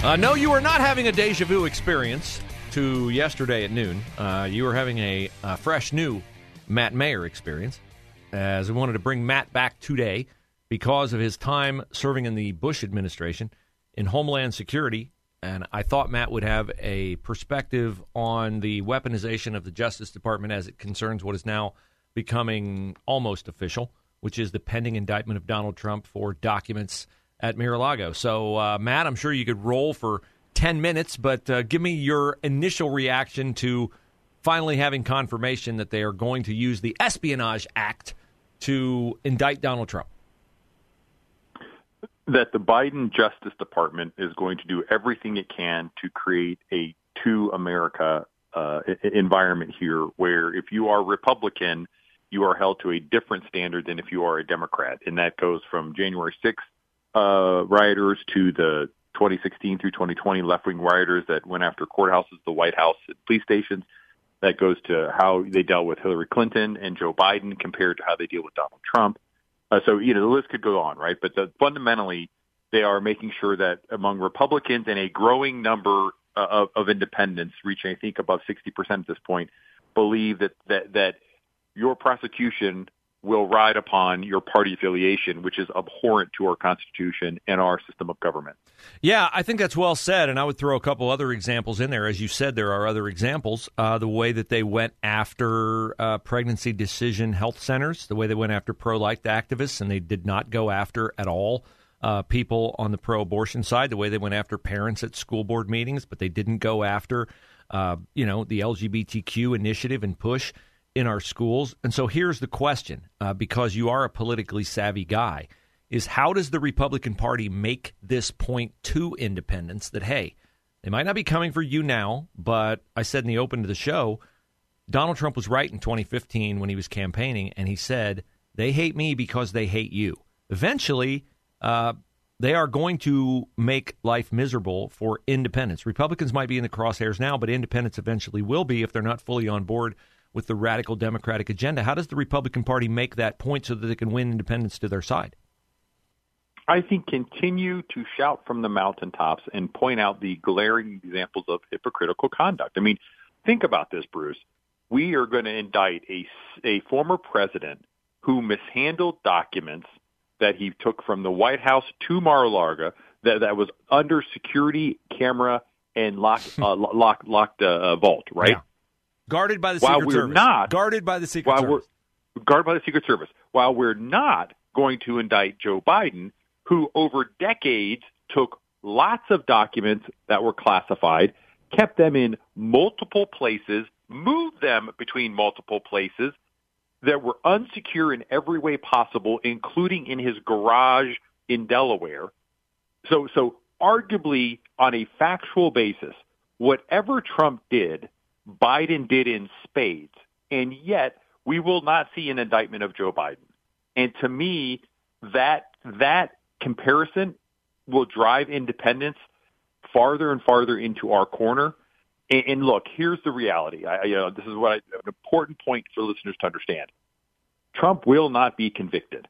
Uh, no, you are not having a deja vu experience to yesterday at noon. Uh, you are having a, a fresh new Matt Mayer experience, as we wanted to bring Matt back today because of his time serving in the Bush administration in Homeland Security. And I thought Matt would have a perspective on the weaponization of the Justice Department as it concerns what is now becoming almost official, which is the pending indictment of Donald Trump for documents at Mar-a-Lago. So, uh, Matt, I'm sure you could roll for 10 minutes, but uh, give me your initial reaction to finally having confirmation that they are going to use the Espionage Act to indict Donald Trump. That the Biden Justice Department is going to do everything it can to create a two America uh, environment here where if you are Republican, you are held to a different standard than if you are a Democrat. And that goes from January 6th uh, rioters to the 2016 through 2020 left-wing rioters that went after courthouses, the White House, police stations. That goes to how they dealt with Hillary Clinton and Joe Biden compared to how they deal with Donald Trump. Uh, so, you know, the list could go on, right? But the, fundamentally, they are making sure that among Republicans and a growing number uh, of, of independents, reaching I think above 60% at this point, believe that that that your prosecution will ride upon your party affiliation, which is abhorrent to our Constitution and our system of government. Yeah, I think that's well said. And I would throw a couple other examples in there. As you said, there are other examples. Uh, the way that they went after uh, pregnancy decision health centers, the way they went after pro life activists, and they did not go after at all. Uh, people on the pro abortion side, the way they went after parents at school board meetings, but they didn't go after, uh, you know, the LGBTQ initiative and push in our schools. And so here's the question uh, because you are a politically savvy guy is how does the Republican Party make this point to independents that, hey, they might not be coming for you now, but I said in the open to the show, Donald Trump was right in 2015 when he was campaigning, and he said, they hate me because they hate you. Eventually, uh, they are going to make life miserable for independents. Republicans might be in the crosshairs now, but independents eventually will be if they're not fully on board with the radical Democratic agenda. How does the Republican Party make that point so that they can win independents to their side? I think continue to shout from the mountaintops and point out the glaring examples of hypocritical conduct. I mean, think about this, Bruce. We are going to indict a, a former president who mishandled documents that he took from the White House to Mar-a-Lago that, that was under security camera and locked uh, locked locked uh, vault, right? Yeah. Guarded by the while Secret we're Service. Not, guarded by the Secret while Service. We're, guarded by the Secret Service. While we're not going to indict Joe Biden, who over decades took lots of documents that were classified, kept them in multiple places, moved them between multiple places that were unsecure in every way possible, including in his garage in Delaware. So, so arguably on a factual basis, whatever Trump did Biden did in spades. And yet we will not see an indictment of Joe Biden. And to me, that, that comparison will drive independents farther and farther into our corner. And, and look, here's the reality. I, you know, this is what I, an important point for listeners to understand. Trump will not be convicted.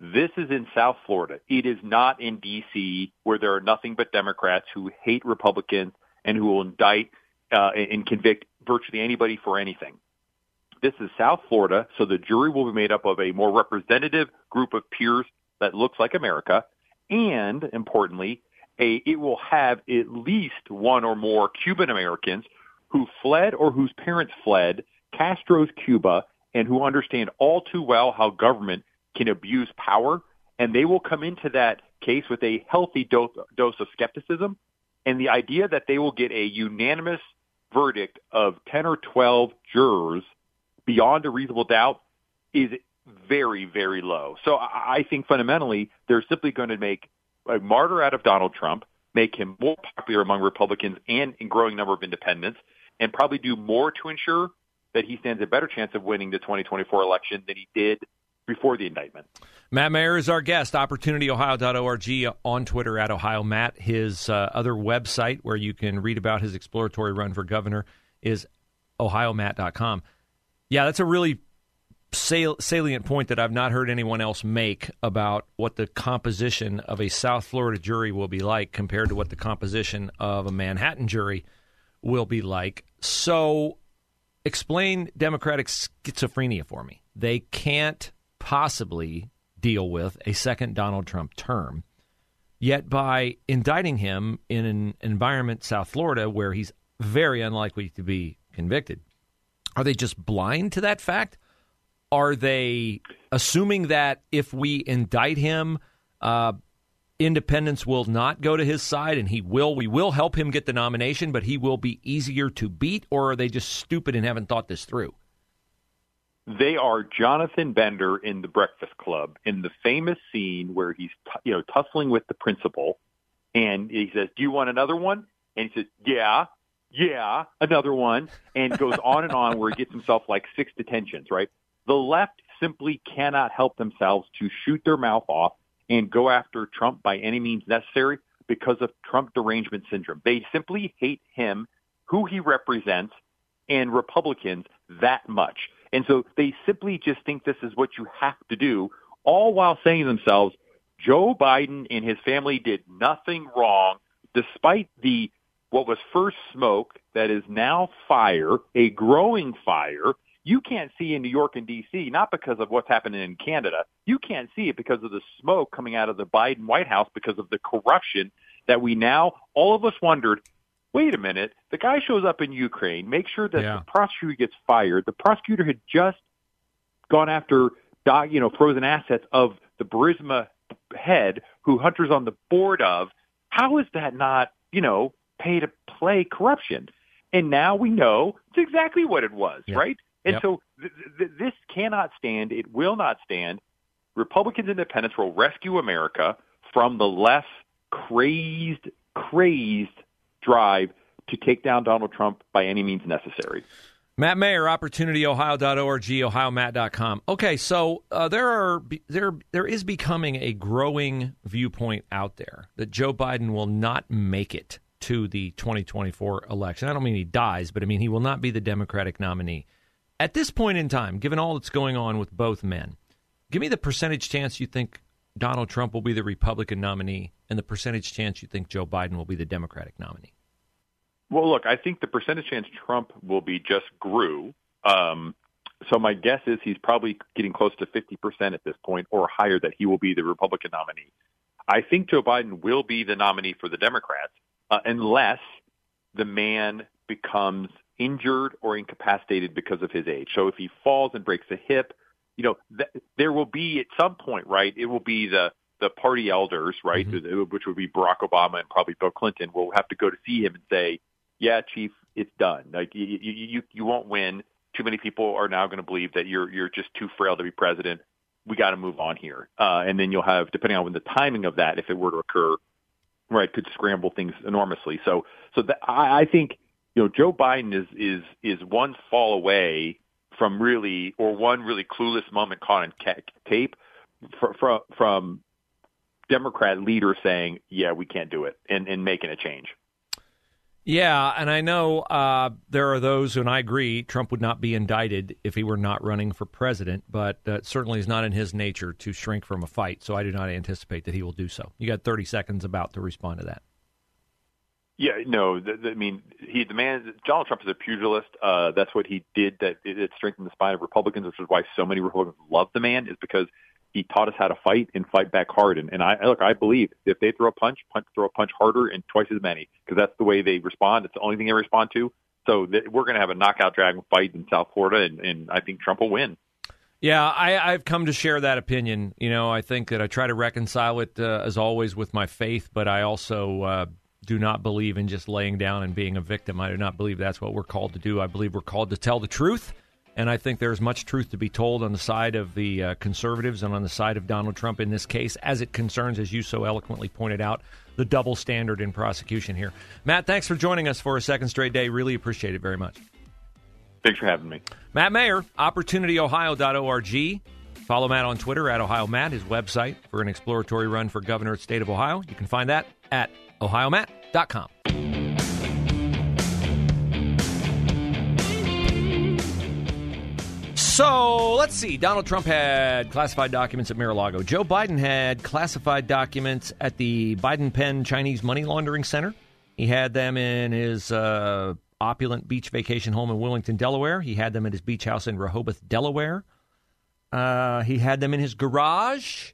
This is in South Florida. It is not in D.C., where there are nothing but Democrats who hate Republicans and who will indict uh, and convict virtually anybody for anything. This is South Florida, so the jury will be made up of a more representative group of peers that looks like America, and importantly, a, it will have at least one or more Cuban Americans who fled or whose parents fled Castro's Cuba and who understand all too well how government can abuse power. And they will come into that case with a healthy dose, dose of skepticism and the idea that they will get a unanimous verdict of 10 or 12 jurors beyond a reasonable doubt is very, very low. So I think fundamentally they're simply going to make a martyr out of Donald Trump, make him more popular among Republicans and in growing number of independents, and probably do more to ensure that he stands a better chance of winning the 2024 election than he did before the indictment. Matt Mayer is our guest. OpportunityOhio.org on Twitter at Ohio Matt. His uh, other website where you can read about his exploratory run for governor is OhioMatt.com. Yeah, that's a really sal- salient point that I've not heard anyone else make about what the composition of a South Florida jury will be like compared to what the composition of a Manhattan jury will be like. So, explain Democratic schizophrenia for me. They can't possibly deal with a second Donald Trump term. Yet, by indicting him in an environment, South Florida, where he's very unlikely to be convicted, are they just blind to that fact? Are they assuming that if we indict him, uh, will not go to his side and he will we will help him get the nomination, but he will be easier to beat, or are they just stupid and haven't thought this through? They are Jonathan Bender in The Breakfast Club in the famous scene where he's you know tussling with the principal, and he says, "Do you want another one?" And he says, "Yeah." Yeah, another one, and goes on and on where he gets himself like six detentions, right? The left simply cannot help themselves to shoot their mouth off and go after Trump by any means necessary because of Trump derangement syndrome. They simply hate him, who he represents, and Republicans that much. And so they simply just think this is what you have to do, all while saying to themselves, Joe Biden and his family did nothing wrong, despite the what was first smoke that is now fire, a growing fire you can't see in New York and D.C. not because of what's happening in Canada. You can't see it because of the smoke coming out of the Biden White House because of the corruption that we now all of us wondered. Wait a minute, the guy shows up in Ukraine, make sure that yeah. the prosecutor gets fired. The prosecutor had just gone after you know frozen assets of the Burisma head, who Hunter's on the board of. How is that not you know pay to play corruption? And now we know it's exactly what it was, yeah. right? And yep. so th- th- this cannot stand. It will not stand. Republicans independents will rescue America from the less crazed, crazed drive to take down Donald Trump by any means necessary. Matt Mayer, OpportunityOhio.org, OhioMatt.com. Okay, so uh, there are there there is becoming a growing viewpoint out there that Joe Biden will not make it to the 2024 election. I don't mean he dies, but I mean he will not be the Democratic nominee. At this point in time, given all that's going on with both men, give me the percentage chance you think Donald Trump will be the Republican nominee and the percentage chance you think Joe Biden will be the Democratic nominee. Well, look, I think the percentage chance Trump will be just grew. Um, so my guess is he's probably getting close to 50% at this point or higher that he will be the Republican nominee. I think Joe Biden will be the nominee for the Democrats uh, unless the man becomes injured or incapacitated because of his age. So if he falls and breaks a hip, you know, th- there will be at some point, right? It will be the the party elders, right, mm-hmm. which would be Barack Obama and probably Bill Clinton, will have to go to see him and say, "Yeah, Chief, it's done. Like you, you, you, you won't win. Too many people are now going to believe that you're you're just too frail to be president. We got to move on here." Uh, and then you'll have, depending on when the timing of that, if it were to occur, right, could scramble things enormously. So, so that, I, I think you know, Joe Biden is is is one fall away from really, or one really clueless moment caught on tape from from Democrat leaders saying, "Yeah, we can't do it," and and making a change. Yeah, and I know uh, there are those, and I agree, Trump would not be indicted if he were not running for president, but uh, certainly is not in his nature to shrink from a fight. So I do not anticipate that he will do so. You got 30 seconds about to respond to that. Yeah, no, the, the, I mean, he the man. Donald Trump is a pugilist. Uh, that's what he did. That it, it strengthened the spine of Republicans, which is why so many Republicans love the man. Is because he taught us how to fight and fight back hard. And, and I look, I believe if they throw a punch, punch throw a punch harder and twice as many because that's the way they respond. It's the only thing they respond to. So th- we're going to have a knockout dragon fight in South Florida, and, and I think Trump will win. Yeah, I, have come to share that opinion. You know, I think that I try to reconcile it uh, as always with my faith, but I also uh, do not believe in just laying down and being a victim. I do not believe that's what we're called to do. I believe we're called to tell the truth And I think there's much truth to be told on the side of the uh, conservatives and on the side of Donald Trump in this case, as it concerns, as you so eloquently pointed out, the double standard in prosecution here. Matt, thanks for joining us for a second straight day. Really appreciate it very much. Thanks for having me. Matt Mayer, opportunityohio.org. Follow Matt on Twitter at Ohio Matt, his website for an exploratory run for governor of the state of Ohio. You can find that at ohiomatt.com. So let's see. Donald Trump had classified documents at Mar-a-Lago. Joe Biden had classified documents at the Biden Penn Chinese Money Laundering Center. He had them in his uh, opulent beach vacation home in Wilmington, Delaware. He had them at his beach house in Rehoboth, Delaware. Uh, he had them in his garage.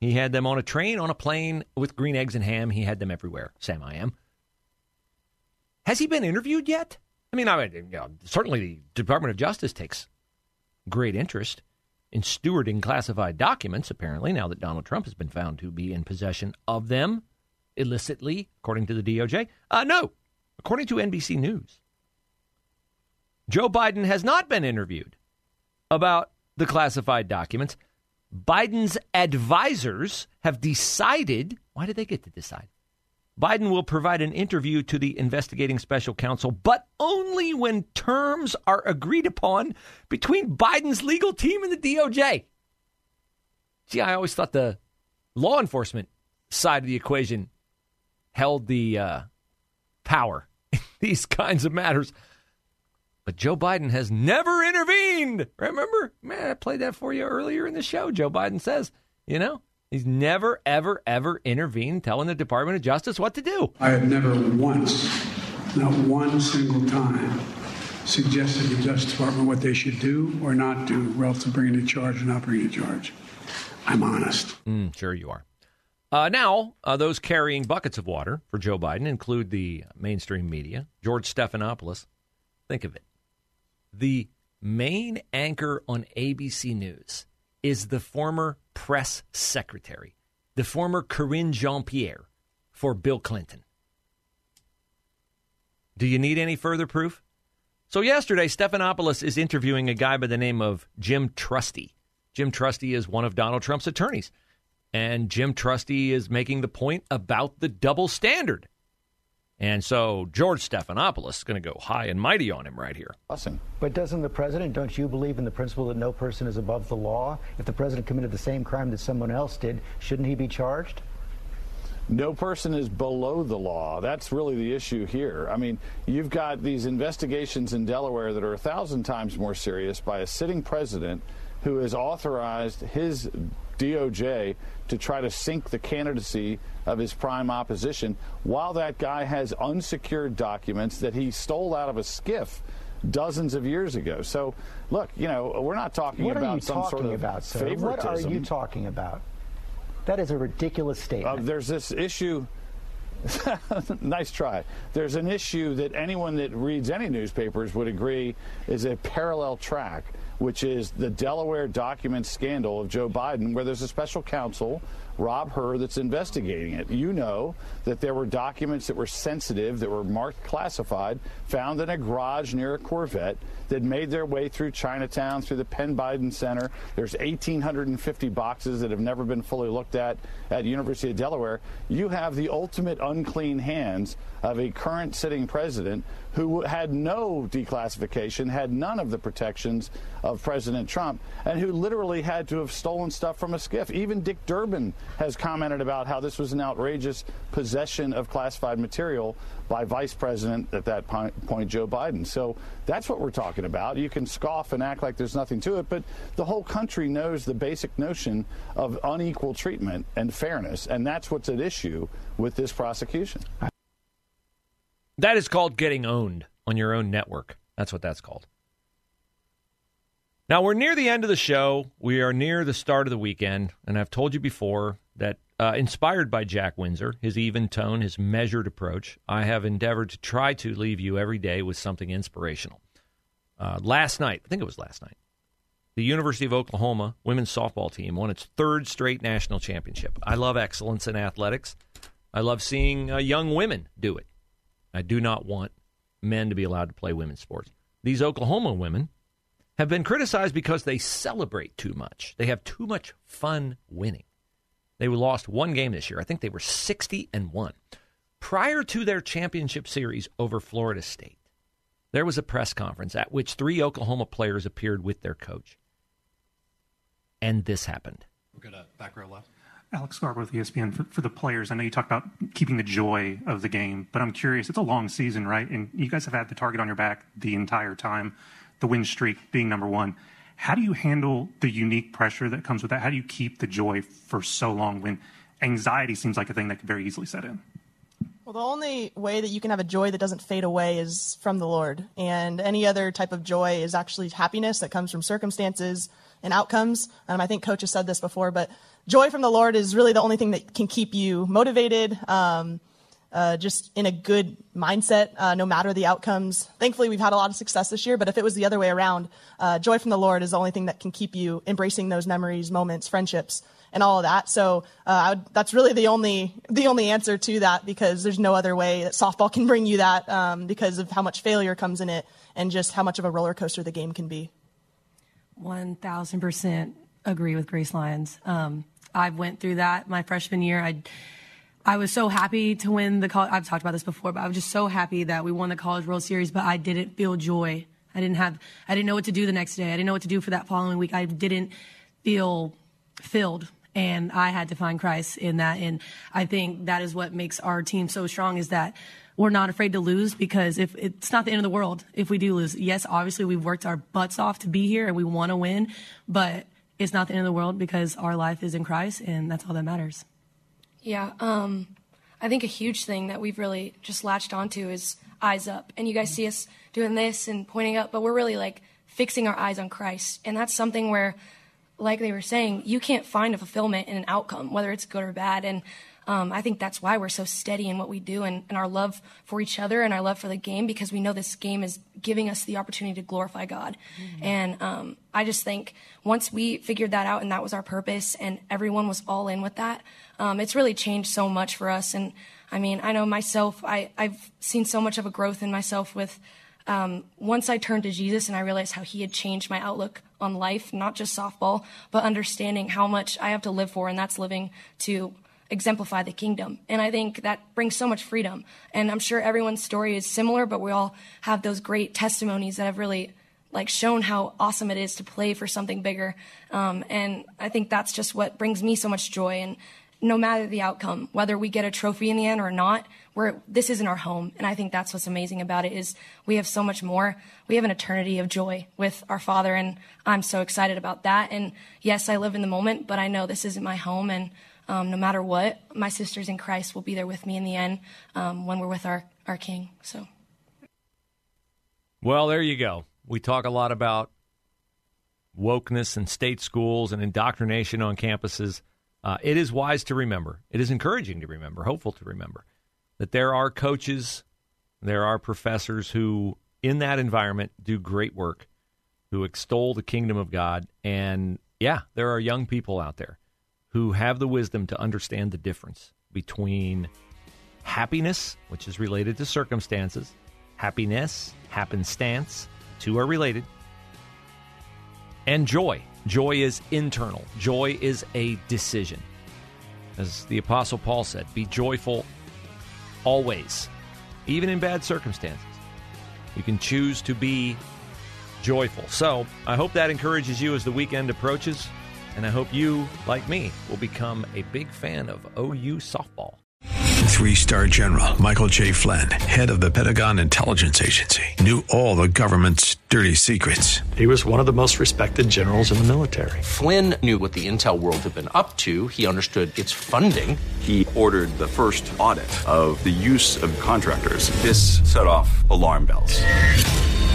He had them on a train, on a plane with green eggs and ham. He had them everywhere. Sam, I am. Has he been interviewed yet? I mean, I you know, certainly the Department of Justice takes great interest in stewarding classified documents, apparently, now that Donald Trump has been found to be in possession of them illicitly, according to the DOJ. Uh, no, according to NBC News. Joe Biden has not been interviewed about the classified documents. Biden's advisors have decided. Why did they get to decide? Biden will provide an interview to the investigating special counsel, but only when terms are agreed upon between Biden's legal team and the DOJ. See, I always thought the law enforcement side of the equation held the uh, power in these kinds of matters. But Joe Biden has never intervened. Remember? Man, I played that for you earlier in the show. Joe Biden says, you know, He's never, ever, ever intervened telling the Department of Justice what to do. I have never once, not one single time, suggested to the Justice Department what they should do or not do relative to bringing a charge or not bringing a charge. I'm honest. Mm, sure, you are. Uh, now, uh, those carrying buckets of water for Joe Biden include the mainstream media, George Stephanopoulos. Think of it. The main anchor on ABC News is the former press secretary, the former Karine Jean-Pierre for Bill Clinton. Do you need any further proof? So, yesterday, Stephanopoulos is interviewing a guy by the name of Jim Trusty. Jim Trusty is one of Donald Trump's attorneys. And Jim Trusty is making the point about the double standard. And so George Stephanopoulos is going to go high and mighty on him right here. Awesome. But doesn't the president, don't you believe in the principle that no person is above the law? If the president committed the same crime that someone else did, shouldn't he be charged? No person is below the law. That's really the issue here. I mean, you've got these investigations in Delaware that are a thousand times more serious by a sitting president who has authorized his DOJ to try to sink the candidacy of his prime opposition while that guy has unsecured documents that he stole out of a SCIF dozens of years ago. So, look, you know, we're not talking what about some talking sort of about, sir? favoritism. What are you talking about? That is a ridiculous statement. Uh, there's this issue. nice try. There's an issue that anyone that reads any newspapers would agree is a parallel track which is the Delaware document scandal of Joe Biden, where there's a special counsel, Rob Hur, that's investigating it. You know that there were documents that were sensitive, that were marked classified, found in a garage near a Corvette that made their way through Chinatown, through the Penn Biden Center. There's 1,850 boxes that have never been fully looked at at University of Delaware. You have the ultimate unclean hands of a current sitting president who had no declassification, had none of the protections of President Trump, and who literally had to have stolen stuff from a SCIF. Even Dick Durbin has commented about how this was an outrageous possession of classified material by Vice President at that point, Joe Biden. So that's what we're talking about. You can scoff and act like there's nothing to it, but the whole country knows the basic notion of unequal treatment and fairness, and that's what's at issue with this prosecution. That is called getting owned on your own network. That's what that's called. Now, we're near the end of the show. We are near the start of the weekend. And I've told you before that, uh, inspired by Jack Windsor, his even tone, his measured approach, I have endeavored to try to leave you every day with something inspirational. Uh, last night, I think it was last night, the University of Oklahoma women's softball team won its third straight national championship. I love excellence in athletics. I love seeing uh, young women do it. I do not want men to be allowed to play women's sports. These Oklahoma women have been criticized because they celebrate too much. They have too much fun winning. They lost one game this year. I think they were 60 and 1. Prior to their championship series over Florida State, there was a press conference at which three Oklahoma players appeared with their coach. And this happened. We're going to back row left. Alex Garber with ESPN. For, for, the players, I know you talked about keeping the joy of the game, but I'm curious. It's a long season, right? And you guys have had the target on your back the entire time, the win streak being number one. How do you handle the unique pressure that comes with that? How do you keep the joy for so long when anxiety seems like a thing that could very easily set in? Well, the only way that you can have a joy that doesn't fade away is from the Lord. And any other type of joy is actually happiness that comes from circumstances and outcomes. Um, I think Coach has said this before, but joy from the Lord is really the only thing that can keep you motivated, um, uh, just in a good mindset, uh, no matter the outcomes. Thankfully, we've had a lot of success this year, but if it was the other way around, uh, joy from the Lord is the only thing that can keep you embracing those memories, moments, friendships, and all of that. So uh, would, that's really the only the only answer to that because there's no other way that softball can bring you that um, because of how much failure comes in it and just how much of a roller coaster the game can be. One thousand percent agree with Grace Lyons. Um, I went through that my freshman year. I I was so happy to win the college. I've talked about this before, but I was just so happy that we won the College World Series. But I didn't feel joy. I didn't have. I didn't know what to do the next day. I didn't know what to do for that following week. I didn't feel filled and I had to find Christ in that. And I think that is what makes our team so strong is that we're not afraid to lose because if it's not the end of the world if we do lose. Yes, obviously we've worked our butts off to be here and we want to win, but it's not the end of the world because our life is in Christ and that's all that matters. Yeah, um, I think a huge thing that we've really just latched onto is eyes up. And you guys see us doing this and pointing up, but we're really like fixing our eyes on Christ. And that's something where like they were saying, you can't find a fulfillment in an outcome, whether it's good or bad. And um, I think that's why we're so steady in what we do and, and, our love for each other and our love for the game because we know this game is giving us the opportunity to glorify God. Mm-hmm. And um, I just think once we figured that out and that was our purpose and everyone was all in with that, um, it's really changed so much for us. And I mean, I know myself, I, I've seen so much of a growth in myself with um, once I turned to Jesus and I realized how He had changed my outlook on life, not just softball, but understanding how much I have to live for, and that's living to exemplify the kingdom. And I think that brings so much freedom. And I'm sure everyone's story is similar, but we all have those great testimonies that have really like shown how awesome it is to play for something bigger. Um, and I think that's just what brings me so much joy. And no matter the outcome, whether we get a trophy in the end or not, we're, this isn't our home. And I think that's what's amazing about it is we have so much more. We have an eternity of joy with our Father, and I'm so excited about that. And yes, I live in the moment, but I know this isn't my home. And um, no matter what, my sisters in Christ will be there with me in the end um, when we're with our, our King. So. Well, there you go. We talk a lot about wokeness and state schools and indoctrination on campuses. Uh, it is wise to remember, it is encouraging to remember, hopeful to remember that there are coaches, there are professors who, in that environment, do great work, who extol the kingdom of God. And yeah, there are young people out there who have the wisdom to understand the difference between happiness, which is related to circumstances, happiness, happenstance, two are related, and joy, Joy is internal, joy is a decision. As the Apostle Paul said, be joyful always, even in bad circumstances. You can choose to be joyful. So I hope that encourages you as the weekend approaches. And I hope you, like me, will become a big fan of OU softball. Three star general Michael J. Flynn, head of the Pentagon Intelligence Agency, knew all the government's dirty secrets. He was one of the most respected generals in the military. Flynn knew what the intel world had been up to, he understood its funding. He ordered the first audit of the use of contractors. This set off alarm bells.